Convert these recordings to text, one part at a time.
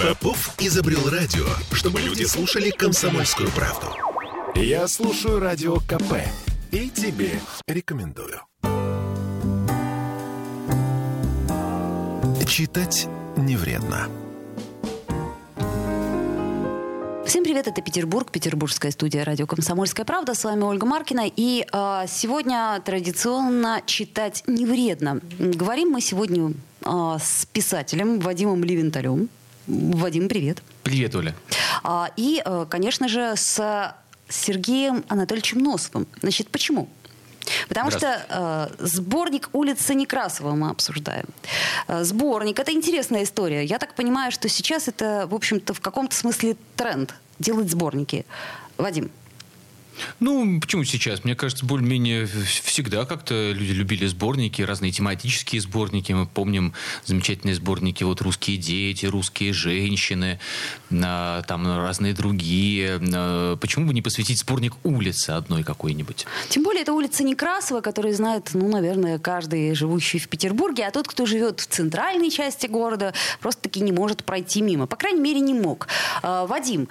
Попов изобрел радио, чтобы люди слушали комсомольскую правду. Я слушаю радио КП и тебе рекомендую. Читать не вредно. Всем привет, это Петербург, петербургская студия радио «Комсомольская правда». С вами Ольга Маркина. И э, сегодня традиционно читать не вредно. Говорим мы сегодня э, с писателем Вадимом Ливенталем. Вадим, привет. Привет, Оля. А, и, э, конечно же, с Сергеем Анатольевичем Носовым. Значит, почему? Потому что э, сборник улицы Некрасова мы обсуждаем. Э, сборник это интересная история. Я так понимаю, что сейчас это, в общем-то, в каком-то смысле тренд делать сборники. Вадим, ну, почему сейчас? Мне кажется, более-менее всегда как-то люди любили сборники, разные тематические сборники. Мы помним замечательные сборники, вот «Русские дети», «Русские женщины», там разные другие. Почему бы не посвятить сборник улицы одной какой-нибудь? Тем более, это улица Некрасова, которую знает, ну, наверное, каждый живущий в Петербурге, а тот, кто живет в центральной части города, просто-таки не может пройти мимо. По крайней мере, не мог. А, Вадим,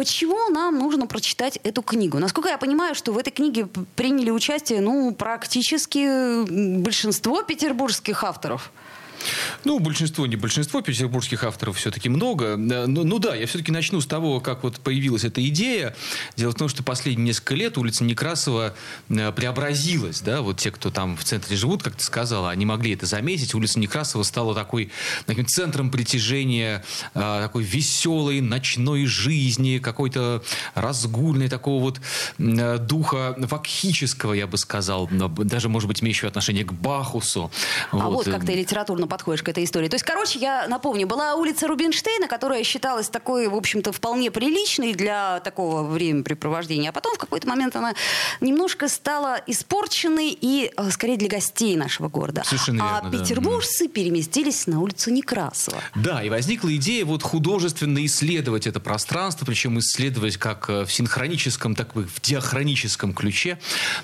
Почему нам нужно прочитать эту книгу? Насколько я понимаю, что в этой книге приняли участие ну, практически большинство петербургских авторов. Ну, большинство, не большинство петербургских авторов все-таки много. Ну, ну да, я все-таки начну с того, как вот появилась эта идея. Дело в том, что последние несколько лет улица Некрасова э, преобразилась. Да? Вот те, кто там в центре живут, как ты сказала, они могли это заметить. Улица Некрасова стала такой, таким центром притяжения э, такой веселой ночной жизни, какой-то разгульной такого вот э, духа вакхического, я бы сказал. Даже, может быть, имеющего отношение к Бахусу. А вот, вот как ты литературно подходишь к этой истории. То есть, короче, я напомню, была улица Рубинштейна, которая считалась такой, в общем-то, вполне приличной для такого времяпрепровождения. А потом в какой-то момент она немножко стала испорченной и, э, скорее, для гостей нашего города. Совершенно а верно, петербуржцы да. переместились на улицу Некрасова. Да, и возникла идея вот художественно исследовать это пространство, причем исследовать как э, в синхроническом, так и в диахроническом ключе,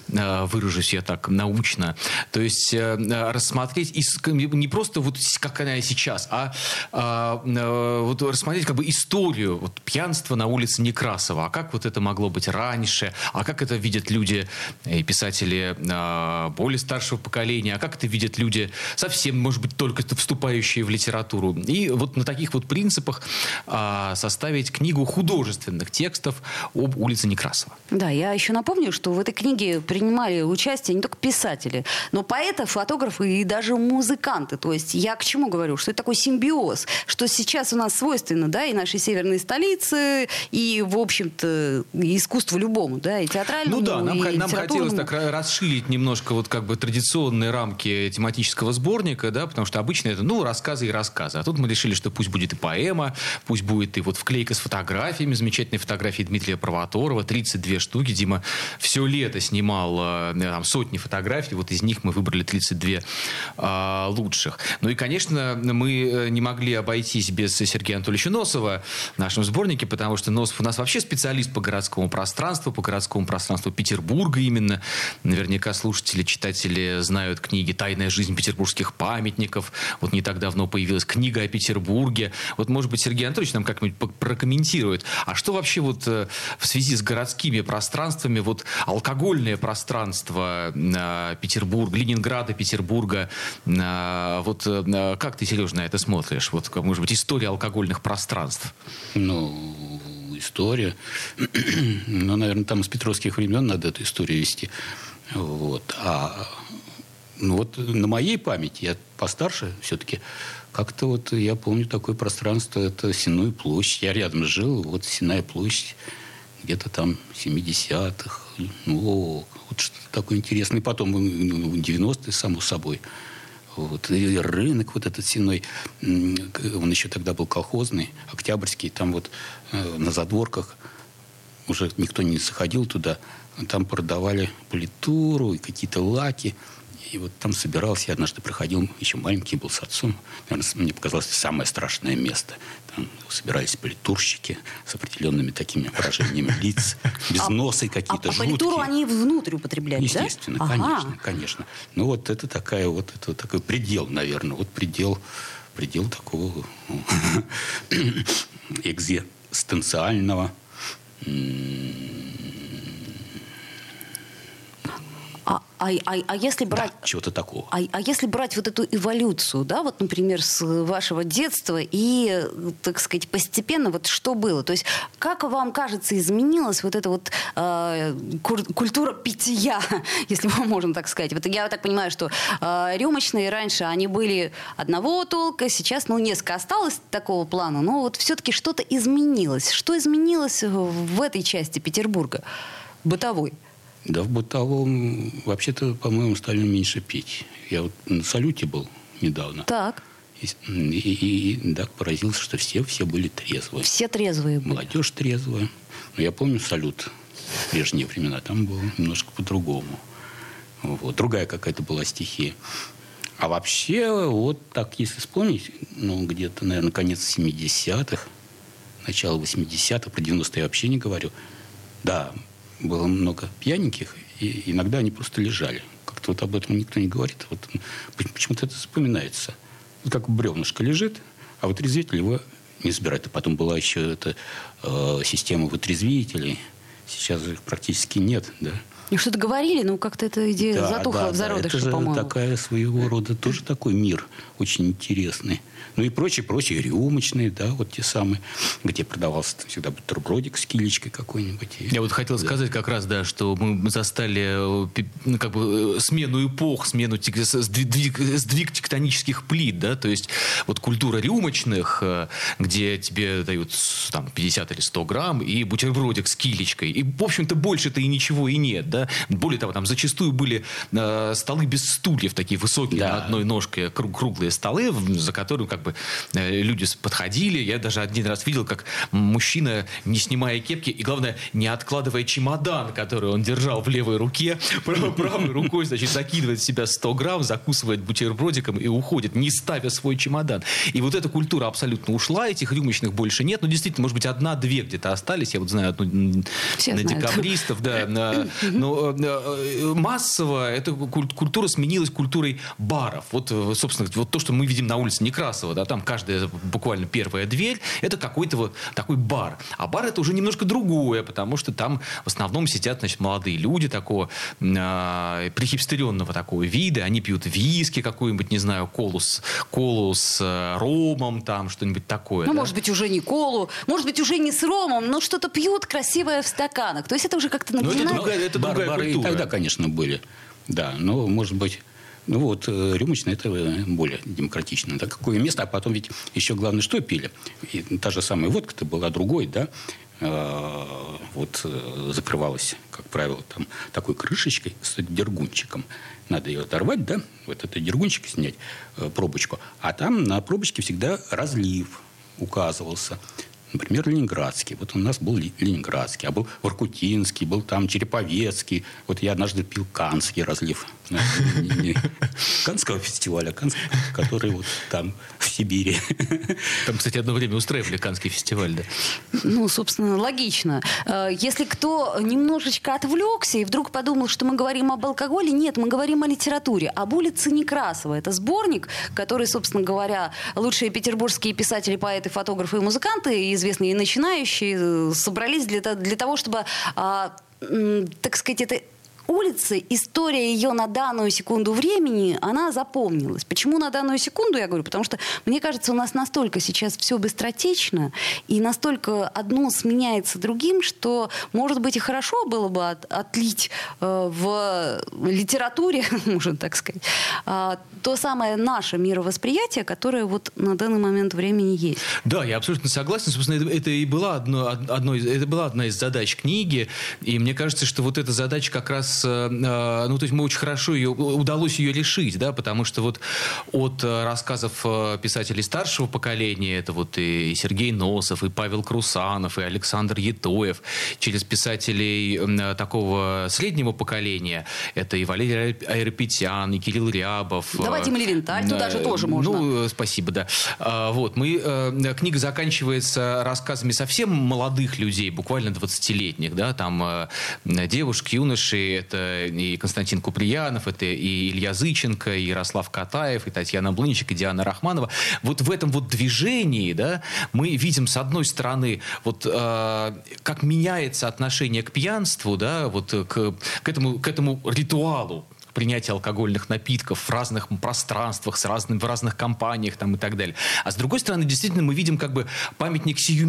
э, выражусь я так научно. То есть рассмотреть не просто просто вот как она сейчас, а, а, а вот рассмотреть как бы историю вот, пьянства на улице Некрасова. А как вот это могло быть раньше? А как это видят люди и писатели а, более старшего поколения? А как это видят люди совсем, может быть, только вступающие в литературу? И вот на таких вот принципах а, составить книгу художественных текстов об улице Некрасова. Да, я еще напомню, что в этой книге принимали участие не только писатели, но поэты, фотографы и даже музыканты. То есть я к чему говорю? Что это такой симбиоз, что сейчас у нас свойственно, да, и нашей северной столице, и, в общем-то, искусству любому, да, и театральному, Ну да, нам, и нам хотелось так расширить немножко вот как бы традиционные рамки тематического сборника, да, потому что обычно это, ну, рассказы и рассказы. А тут мы решили, что пусть будет и поэма, пусть будет и вот вклейка с фотографиями, замечательные фотографии Дмитрия Провоторова, 32 штуки. Дима все лето снимал э, там, сотни фотографий, вот из них мы выбрали 32 а, лучших. Ну и, конечно, мы э, не могли обойтись без Сергея Анатольевича Носова в нашем сборнике, потому что Носов у нас вообще специалист по городскому пространству, по городскому пространству Петербурга именно. Наверняка слушатели, читатели знают книги «Тайная жизнь петербургских памятников». Вот не так давно появилась книга о Петербурге. Вот, может быть, Сергей Анатольевич нам как-нибудь прокомментирует. А что вообще вот э, в связи с городскими пространствами, вот алкогольное пространство э, Петербурга, Ленинграда, Петербурга, вот как ты, Сереж, на это смотришь? Вот, может быть, история алкогольных пространств. Ну, история. ну, наверное, там с петровских времен надо эту историю вести. Вот. А ну вот на моей памяти, я постарше все-таки, как-то вот я помню такое пространство, это Сенную площадь. Я рядом жил, вот Сенная площадь, где-то там 70-х. Ну, вот что-то такое интересное. Потом 90-е, ну, само собой. Вот. И рынок вот этот сеной, он еще тогда был колхозный, октябрьский, там вот э, на задворках уже никто не заходил туда, там продавали политуру и какие-то лаки. И вот там собирался, я однажды проходил, еще маленький был с отцом. Наверное, мне показалось, самое страшное место. Там собирались политурщики с определенными такими выражениями лиц, без а, носа какие-то а, а политуру они внутрь употребляли, Естественно, да? конечно, конечно. Ну вот это такая вот, это такой предел, наверное, вот предел предел такого ну, экзистенциального А, а, а, а если брать... Да, чего-то такого. А, а если брать вот эту эволюцию, да, вот, например, с вашего детства и, так сказать, постепенно вот что было? То есть как вам кажется изменилась вот эта вот э, культура питья, если мы можем так сказать? Вот я так понимаю, что э, рюмочные раньше, они были одного толка, сейчас, ну, несколько осталось такого плана, но вот все-таки что-то изменилось. Что изменилось в этой части Петербурга, бытовой? Да, в бытовом вообще-то, по-моему, стали меньше пить. Я вот на салюте был недавно. Так. И, и, и да, поразился, что все, все были трезвые. Все трезвые были. Молодежь трезвая. Но я помню салют в прежние времена. Там было немножко по-другому. Вот. Другая какая-то была стихия. А вообще, вот так, если вспомнить, ну, где-то, наверное, конец 70-х, начало 80-х, про 90-е я вообще не говорю. Да, было много пьяненьких, и иногда они просто лежали. Как-то вот об этом никто не говорит. Вот почему-то это вспоминается. Вот как бревнышко лежит, а вытрезвитель его не забирает. И потом была еще эта э, система вытрезвителей. Сейчас их практически нет, да. И что-то говорили, но как-то эта идея да, затухла да, в зародыше, да, это по-моему. такая своего рода тоже такой мир очень интересный. Ну и прочие, прочие, рюмочные, да, вот те самые, где продавался там, всегда бутербродик с килечкой какой-нибудь. Я вот хотел да. сказать как раз, да, что мы застали э, ну, как бы э, смену эпох, смену сдвиг, сдвиг тектонических плит, да, то есть вот культура рюмочных, э, где тебе дают там 50 или 100 грамм и бутербродик с килечкой. И, в общем-то, больше-то и ничего и нет, да. Более того, там зачастую были э, столы без стульев, такие высокие, да. на одной ножке круглые столы, за которые как бы э, люди подходили. Я даже один раз видел, как мужчина, не снимая кепки, и, главное, не откладывая чемодан, который он держал в левой руке, правой рукой, значит, закидывает в себя 100 грамм, закусывает бутербродиком и уходит, не ставя свой чемодан. И вот эта культура абсолютно ушла, этих рюмочных больше нет. Но действительно, может быть, одна-две где-то остались. Я вот знаю одну Все на знают. декабристов, да. Но э, массово эта культура сменилась культурой баров. Вот, э, собственно, вот то, что мы видим на улице Некрасова, да, там каждая буквально первая дверь, это какой-то вот такой бар. А бар это уже немножко другое, потому что там в основном сидят, значит, молодые люди такого э, прихипстеренного такого вида, они пьют виски какую-нибудь, не знаю, колу с, колу с э, ромом, там что-нибудь такое. Ну, да? может быть, уже не колу, может быть, уже не с ромом, но что-то пьют красивое в стаканах. То есть это уже как-то напоминает... Ну, это другая, это другая бар, культура. и тогда, конечно, были. Да, но, может быть, ну вот, э, рюмочное это э, более демократично. Да, какое место, а потом ведь еще главное, что пили. И та же самая водка-то была другой, да, э, вот закрывалась, как правило, там такой крышечкой с дергунчиком. Надо ее оторвать, да, вот это дергунчик снять, пробочку. А там на пробочке всегда разлив указывался например, ленинградский. Вот у нас был ленинградский, а был воркутинский, был там череповецкий. Вот я однажды пил канский разлив. Канского фестиваля, который вот там, в Сибири. Там, кстати, одно время устраивали Канский фестиваль, да? Ну, собственно, логично. Э, если кто немножечко отвлекся и вдруг подумал, что мы говорим об алкоголе, нет, мы говорим о литературе, об улице Некрасова. Это сборник, который, собственно говоря, лучшие петербургские писатели, поэты, фотографы и музыканты из известные и начинающие, э, собрались для, для того, чтобы, а, так сказать, это улицы, история ее на данную секунду времени, она запомнилась. Почему на данную секунду, я говорю? Потому что, мне кажется, у нас настолько сейчас все быстротечно, и настолько одно сменяется другим, что, может быть, и хорошо было бы от, отлить э, в литературе, можно так сказать, э, то самое наше мировосприятие, которое вот на данный момент времени есть. Да, я абсолютно согласен. Собственно, это, это и была одно, одно это была одна из задач книги, и мне кажется, что вот эта задача как раз Э, э, ну, то есть мы очень хорошо ее, удалось ее решить, да, потому что вот от э, рассказов писателей старшего поколения, это вот и Сергей Носов, и Павел Крусанов, и Александр Етоев, через писателей такого среднего поколения, это и Валерий Айрапетян, и Кирилл Рябов. Да, Вадим Левенталь, туда же тоже можно. Ну, спасибо, да. А, вот, мы, книга заканчивается рассказами совсем молодых людей, буквально 20-летних, да, там девушки, юноши, это и Константин Куприянов, это и Илья Зыченко, и Ярослав Катаев, и Татьяна Блынчик, и Диана Рахманова. Вот в этом вот движении, да, мы видим, с одной стороны, вот э, как меняется отношение к пьянству, да, вот к, к, этому, к этому ритуалу, принятия алкогольных напитков в разных пространствах, с разным, в разных компаниях там, и так далее. А с другой стороны, действительно, мы видим как бы памятник сию.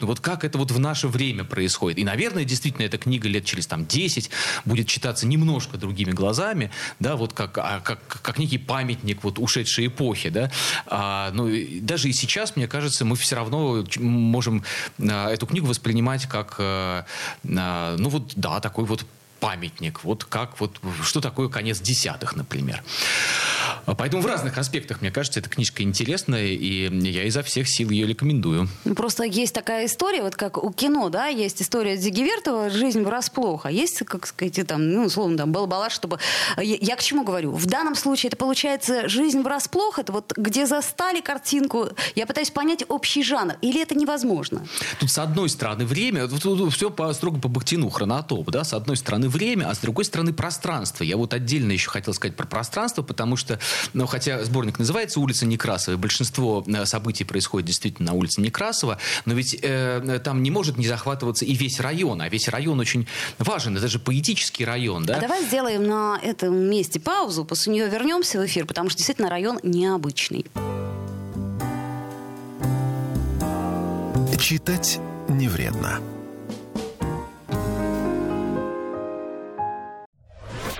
Вот как это вот в наше время происходит. И, наверное, действительно, эта книга лет через там 10 будет читаться немножко другими глазами, да, вот как, а, как, как некий памятник вот ушедшей эпохи, да. А, ну, даже и сейчас, мне кажется, мы все равно можем а, эту книгу воспринимать как, а, а, ну вот, да, такой вот памятник. Вот как вот, что такое конец десятых, например. Поэтому в разных аспектах, мне кажется, эта книжка интересная, и я изо всех сил ее рекомендую. Ну, просто есть такая история, вот как у кино, да, есть история Зигивертова «Жизнь врасплох», а есть, как сказать, там, ну, условно, там, балабалаш, чтобы... Я, я к чему говорю? В данном случае это получается «Жизнь врасплох», это вот где застали картинку, я пытаюсь понять общий жанр, или это невозможно? Тут, с одной стороны, время, тут, тут все по, строго по Бахтину, хронотоп, да, с одной стороны, время, а с другой стороны, пространство. Я вот отдельно еще хотел сказать про пространство, потому что но хотя сборник называется «Улица Некрасова», большинство э, событий происходит действительно на улице Некрасова, но ведь э, там не может не захватываться и весь район, а весь район очень важен, это же поэтический район, да? А давай сделаем на этом месте паузу, после нее вернемся в эфир, потому что действительно район необычный. Читать не вредно.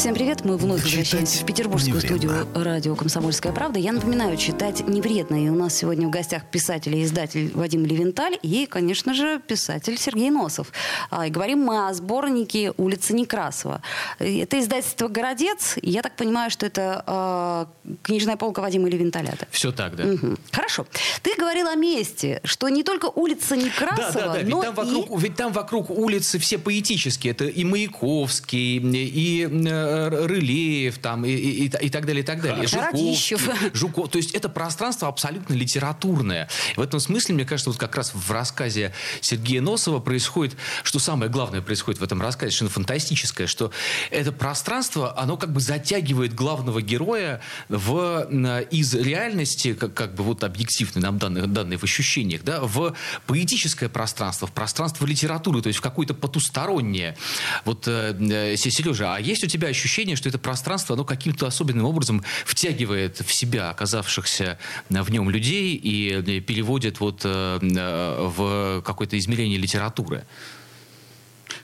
Всем привет, мы вновь возвращаемся в петербургскую студию радио «Комсомольская правда». Я напоминаю, читать не вредно. И у нас сегодня в гостях писатель и издатель Вадим Левенталь и, конечно же, писатель Сергей Носов. А, и говорим мы о сборнике «Улица Некрасова». Это издательство «Городец». Я так понимаю, что это э, книжная полка Вадима Левенталя. Все так, да. Угу. Хорошо. Ты говорил о месте, что не только улица Некрасова, да, да, да. Ведь, но там вокруг, и... ведь там вокруг улицы все поэтические. Это и Маяковский, и э, Рылеев там, и, и, и так далее, и так далее. Жуковский, Жуков. То есть это пространство абсолютно литературное. В этом смысле, мне кажется, вот как раз в рассказе Сергея Носова происходит, что самое главное происходит в этом рассказе, что фантастическое, что это пространство, оно как бы затягивает главного героя в, из реальности, как, как бы вот объективной нам данные, данные в ощущениях, да, в поэтическое пространство, в пространство литературы, то есть в какое-то потустороннее. Вот, э, Сережа, а есть у тебя ощущение, что это пространство, оно каким-то особенным образом втягивает в себя оказавшихся в нем людей и переводит вот э, в какое-то измерение литературы.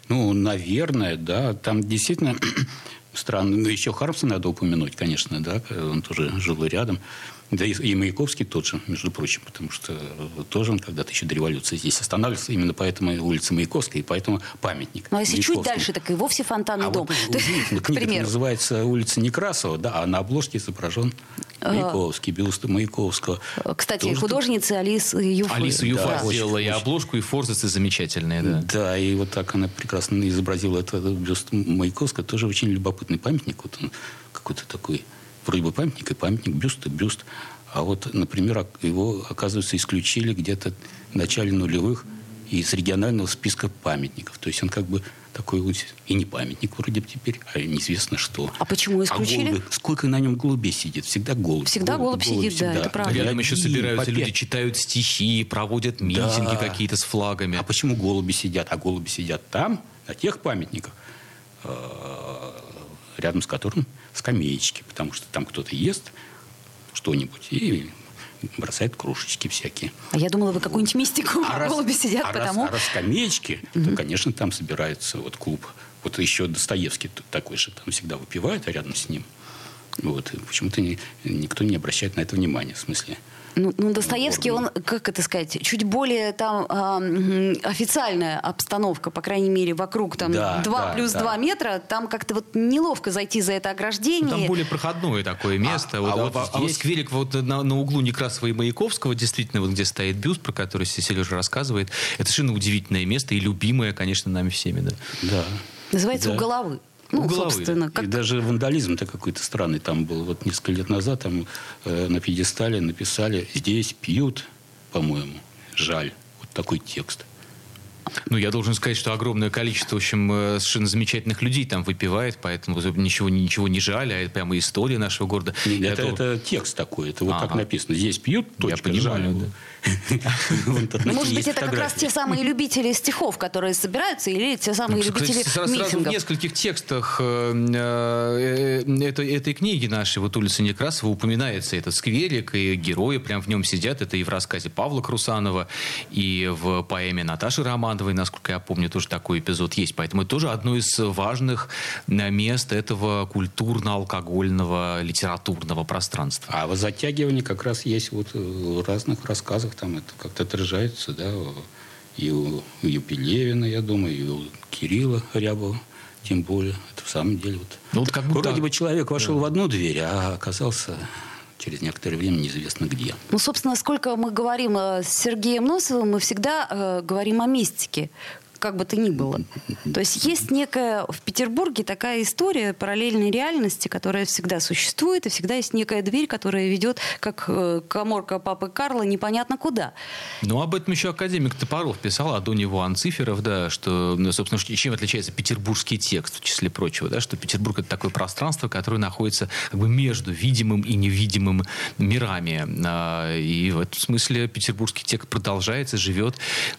Ну, наверное, да. Там действительно странно. Ну, еще Хармса надо упомянуть, конечно, да. Он тоже жил рядом. Да и, и Маяковский тот же, между прочим, потому что тоже он когда-то еще до революции здесь останавливался. Именно поэтому улица Маяковская, и поэтому памятник. Ну, а если чуть дальше, так и вовсе фонтанный а дом. Вот, удивительно, книга называется «Улица Некрасова», да, а на обложке изображен Маяковский, бюст Маяковского. Кстати, тоже художница Алиса Юфа. Алиса Юфа да, сделала очень, и обложку, и форзацы замечательные. Да. да, и вот так она прекрасно изобразила этот бюст Маяковского. Тоже очень любопытный памятник. Вот он какой-то такой вроде бы памятник и памятник, бюст и бюст. А вот, например, его, оказывается, исключили где-то в начале нулевых из регионального списка памятников. То есть он как бы такой вот и не памятник вроде бы теперь, а неизвестно что. А почему исключили? А голуби, сколько на нем голубей сидит? Всегда голубь. Всегда голубь, голубь сидит, всегда. да, это правда. Рядом еще собираются люди, читают стихи, проводят митинги да. какие-то с флагами. А почему голуби сидят? А голуби сидят там, на тех памятниках, э, рядом с которым скамеечки, потому что там кто-то ест что-нибудь и бросает кружечки всякие. А я думала, вы какую-нибудь мистику а голуби раз, сидят, а потому... Раз, а раз скамеечки, угу. то, конечно, там собирается вот клуб. Вот еще Достоевский такой же там всегда выпивает, а рядом с ним. Вот. Почему-то ни, никто не обращает на это внимания. В смысле, ну, ну Достоевский, он, как это сказать, чуть более там э, официальная обстановка, по крайней мере, вокруг там да, 2 да, плюс да. 2 метра, там как-то вот неловко зайти за это ограждение. Ну, там более проходное такое место. А, вот, а, вот, а, здесь... а скверик вот на, на углу Некрасова и Маяковского, действительно, вот где стоит бюст, про который Сережа рассказывает, это совершенно удивительное место и любимое, конечно, нами всеми. Да. Да. Называется Да. «У головы». Ну, «У головы», собственно, как И даже вандализм-то какой-то странный там был. Вот несколько лет назад там э, на пьедестале написали «Здесь пьют, по-моему, жаль». Вот такой текст. Ну, я должен сказать, что огромное количество, в общем, э, совершенно замечательных людей там выпивает, поэтому ничего, ничего не жаль, а это прямо история нашего города. Я Это, дол- это текст такой, это вот так Ага. написано. Здесь пьют, точка, понимаю, жаль. да. Может быть, это как раз те самые любители стихов, которые собираются, или те самые Ну, любители сразу, сразу в нескольких текстах э, э, этой, книги нашей, вот улицы Некрасова, упоминается этот скверик, и герои прям в нем сидят. Это и в рассказе Павла Крусанова, и в поэме Наташи Романовой, насколько я помню, тоже такой эпизод есть. Поэтому это тоже одно из важных э, мест этого культурно-алкогольного литературного пространства. А затягивание как раз есть вот в разных рассказах, там это как-то отражается, да, и у, Пелевина, я думаю, и у Кирилла Рябова, тем более. Это в самом деле вот... Ну, вот как будто- Вроде бы человек вошел в одну дверь, а оказался через некоторое время неизвестно где. Ну, собственно, сколько мы говорим э, с Сергеем Носовым, мы всегда э, говорим о мистике, как бы то ни было. То есть есть некая в Петербурге такая история параллельной реальности, которая всегда существует, и всегда есть некая дверь, которая ведет, как э, коморка папы Карла, непонятно куда. Ну, об этом еще академик Топоров писал, а до него Анциферов, да, что, ну, собственно, чем отличается петербургский текст, в числе прочего, да, что Петербург — это такое пространство, которое находится как бы между видимым и невидимым мирами. А, И в этом смысле петербургский текст продолжается, живет.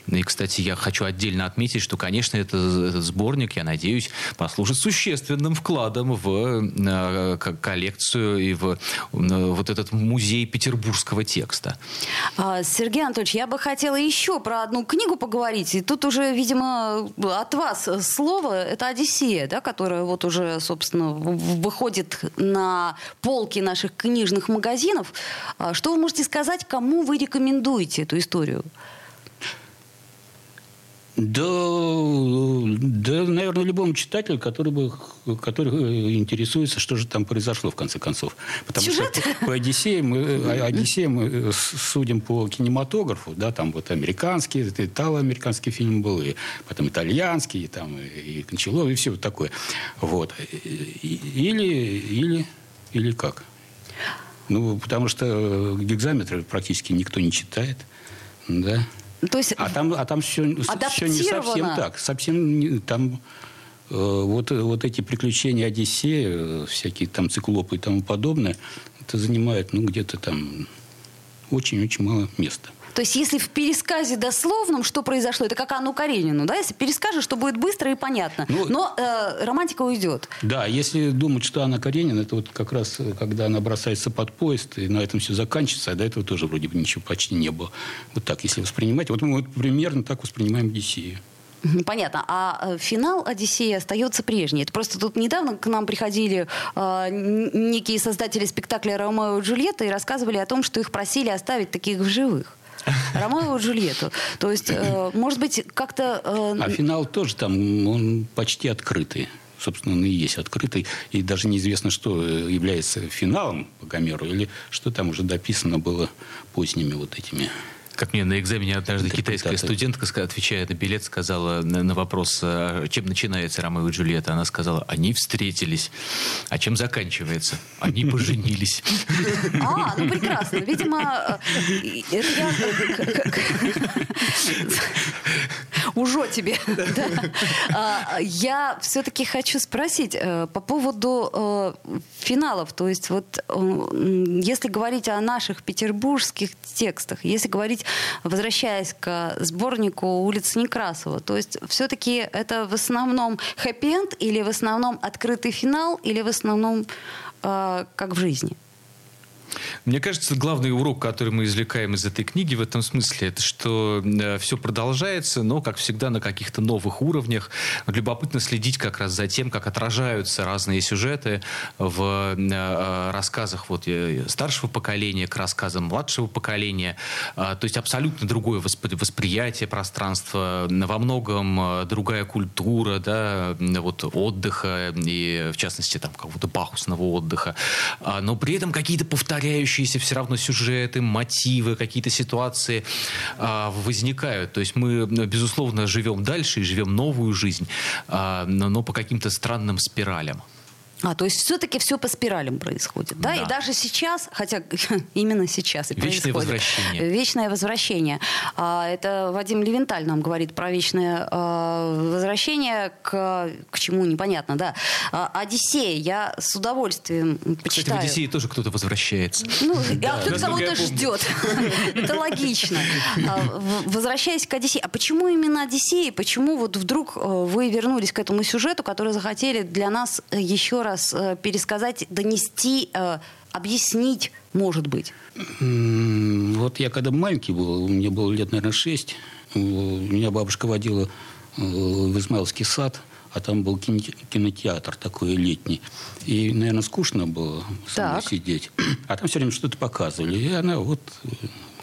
И, кстати, я хочу отдельно отметить, что, конечно, это, этот сборник, я надеюсь, послужит существенным вкладом в э, коллекцию и в э, вот этот музей петербургского текста. А, Сергей Анатольевич, я бы хотела еще про одну книгу поговорить. И тут уже, видимо, от вас слово. Это «Одиссея», да, которая вот уже, собственно, выходит на полки наших книжных магазинов. А Что вы можете сказать, кому вы рекомендуете эту историю? Да, да, наверное, любому читателю, который, бы, который интересуется, что же там произошло в конце концов. Потому Сюжет? что по Одиссее мы, э, Одиссее мы э, судим по кинематографу, да, там вот американский, это итало-американский фильм был, и потом итальянский, и там и Кончалов, и все вот такое. Вот. Или, или, или как? Ну, потому что гекзаметры практически никто не читает, да. То есть А там, а там все, не совсем так. Совсем не- там э, вот, вот эти приключения Одиссея, э, всякие там циклопы и тому подобное, это занимает, ну, где-то там очень-очень мало места. То есть, если в пересказе дословном, что произошло, это как Анну Каренину, да? Если перескажешь, то будет быстро и понятно. Ну, Но э, романтика уйдет. Да, если думать, что Анна Каренина, это вот как раз, э, когда она бросается под поезд, и на этом все заканчивается, а до этого тоже вроде бы ничего почти не было. Вот так, если воспринимать. Вот мы вот примерно так воспринимаем Одиссею. Понятно. А э, финал Одиссеи остается прежний. Это просто тут недавно к нам приходили э, некие создатели спектакля Ромео и Джульетта и рассказывали о том, что их просили оставить таких в живых. Ромео и Джульетту. То есть, э, может быть, как-то... э, А финал тоже там, он почти открытый. Собственно, он и есть открытый. И даже неизвестно, что э, является финалом по Гомеру, или что там уже дописано было поздними вот этими. Как мне на экзамене однажды китайская студентка, отвечая на билет, сказала на, вопрос, а, чем начинается Ромео и Джульетта, она сказала, они встретились. А чем заканчивается? Они поженились. А, ну прекрасно. Видимо, э, э, Ужо тебе. А, Я все-таки хочу спросить э, по поводу финалов. То есть вот если говорить о наших петербургских текстах, если говорить, возвращаясь к сборнику «Улица Некрасова», то есть все-таки это в основном хэппи-энд или в основном открытый финал или в основном э, как в жизни? Мне кажется, главный урок, который мы извлекаем из этой книги в этом смысле, это что все продолжается, но, как всегда, на каких-то новых уровнях. Любопытно следить как раз за тем, как отражаются разные сюжеты в э, рассказах вот, э, старшего поколения к рассказам младшего поколения. А, То есть абсолютно другое воспри- восприятие пространства, во многом э, другая культура, да, вот отдыха и, в частности, там какого-то пахусного отдыха. А, Но при этом какие-то повторяющиеся повторяющиеся все равно сюжеты, мотивы, какие-то ситуации а, возникают. То есть мы, безусловно, живем дальше и живем новую жизнь, а, но по каким-то странным спиралям. А, то есть все-таки все по спиралям происходит, да? Да. И даже сейчас, хотя именно сейчас и Вечное происходит. возвращение. Вечное возвращение. А, это Вадим Левенталь нам говорит про вечное а, возвращение к, к чему непонятно, да. А, Одиссея я с удовольствием Кстати, в почитаю. Одиссее тоже кто-то возвращается. Ну, а кто-то насколько кого-то я помню. ждет. Это логично. А, Возвращаясь к Одиссее, а почему именно Одиссея? Почему вот вдруг э, вы вернулись к этому сюжету, который захотели для нас еще раз э, пересказать, донести, э, объяснить, может быть? Вот я когда маленький был, мне было лет, наверное, шесть, меня бабушка водила э, в Измайловский сад, а там был кино- кинотеатр такой летний. И, наверное, скучно было Так. сидеть. А там все время что-то показывали. И она вот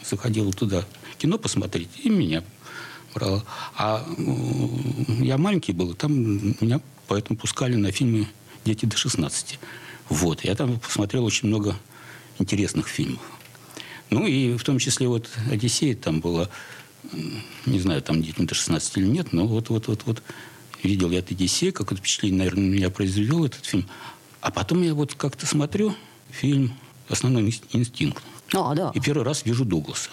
заходила туда кино посмотреть, и меня брала. А я маленький был, там меня поэтому пускали на фильмы «Дети до 16». Вот. Я там посмотрел очень много интересных фильмов. Ну и в том числе вот «Одиссея» там была, не знаю, там детям до 16 или нет, но вот-вот-вот-вот видел я это «Одиссея», какое-то впечатление, наверное, на меня произвел этот фильм. А потом я вот как-то смотрю фильм «Основной инс- инстинкт». А, да. И первый раз вижу Дугласа.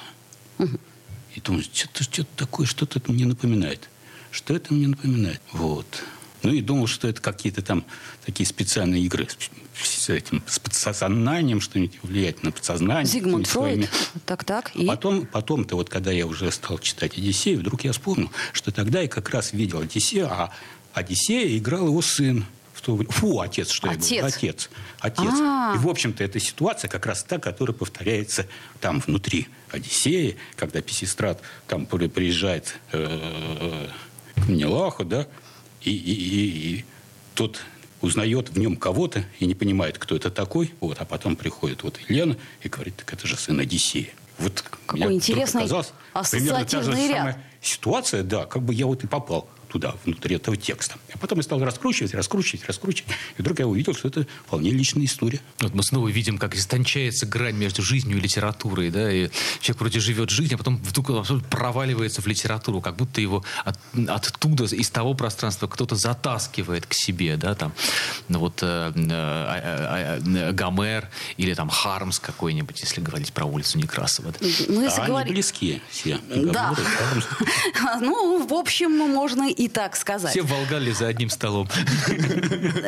И думаю, что-то, что-то такое, что-то это мне напоминает. Что это мне напоминает? Вот. Ну и думал, что это какие-то там такие специальные игры с, этим, с подсознанием, что-нибудь влияет на подсознание. Зигмунд Фройд. Так, так. А И... потом, потом-то вот, когда я уже стал читать «Одиссею», вдруг я вспомнил, что тогда я как раз видел «Одиссею», а «Одиссея» играл его сын. Фу, отец, что я Отец. говорю. Отец. Отец. А. И, в общем-то, эта ситуация как раз та, которая повторяется там внутри «Одиссеи», когда Писистрат там при- приезжает э, к Менелаху, да, и, и, и- и тот узнает в нем кого-то и не понимает, кто это такой, вот, а потом приходит вот Елена и говорит, так это же сын Одиссея. Вот Какой мне интересный показалось, примерно та же ряд. самая ситуация, да, как бы я вот и попал туда, внутри этого текста. А потом я стал раскручивать, раскручивать, раскручивать. И вдруг я увидел, что это вполне личная история. Вот мы снова видим, как истончается грань между жизнью и литературой, да, и человек вроде живет жизнь, а потом вдруг он абсолютно проваливается в литературу, как будто его от- оттуда, из того пространства кто-то затаскивает к себе, да, там, ну вот э, э, э, э, Гомер или там Хармс какой-нибудь, если говорить про улицу Некрасова. да. Ну, если а говорить... они близкие все. Да. Гомер Хармс. Ну, в общем, можно и так сказать. Все в Волгале за одним столом.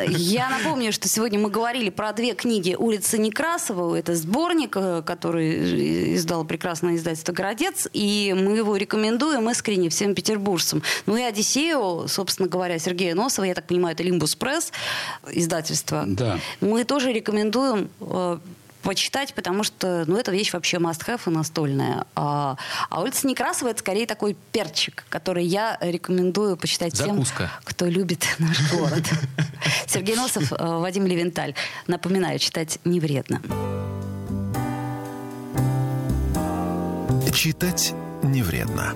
Я напомню, что сегодня мы говорили про две книги «Улица Некрасова». Это сборник, э, который издал прекрасное издательство «Городец». И мы его рекомендуем искренне всем петербуржцам. Ну и «Одиссею», собственно говоря, Сергея Носова, я так понимаю, это «Лимбус Пресс» издательство. Да. Мы тоже рекомендуем э, почитать, потому что, ну, эта вещь вообще must-have и настольная. А, а улица Некрасова это скорее такой перчик, который я рекомендую почитать Закуска. тем, кто любит наш город. Сергей Носов, э, Вадим Левенталь. Напоминаю, читать не вредно. Читать не вредно.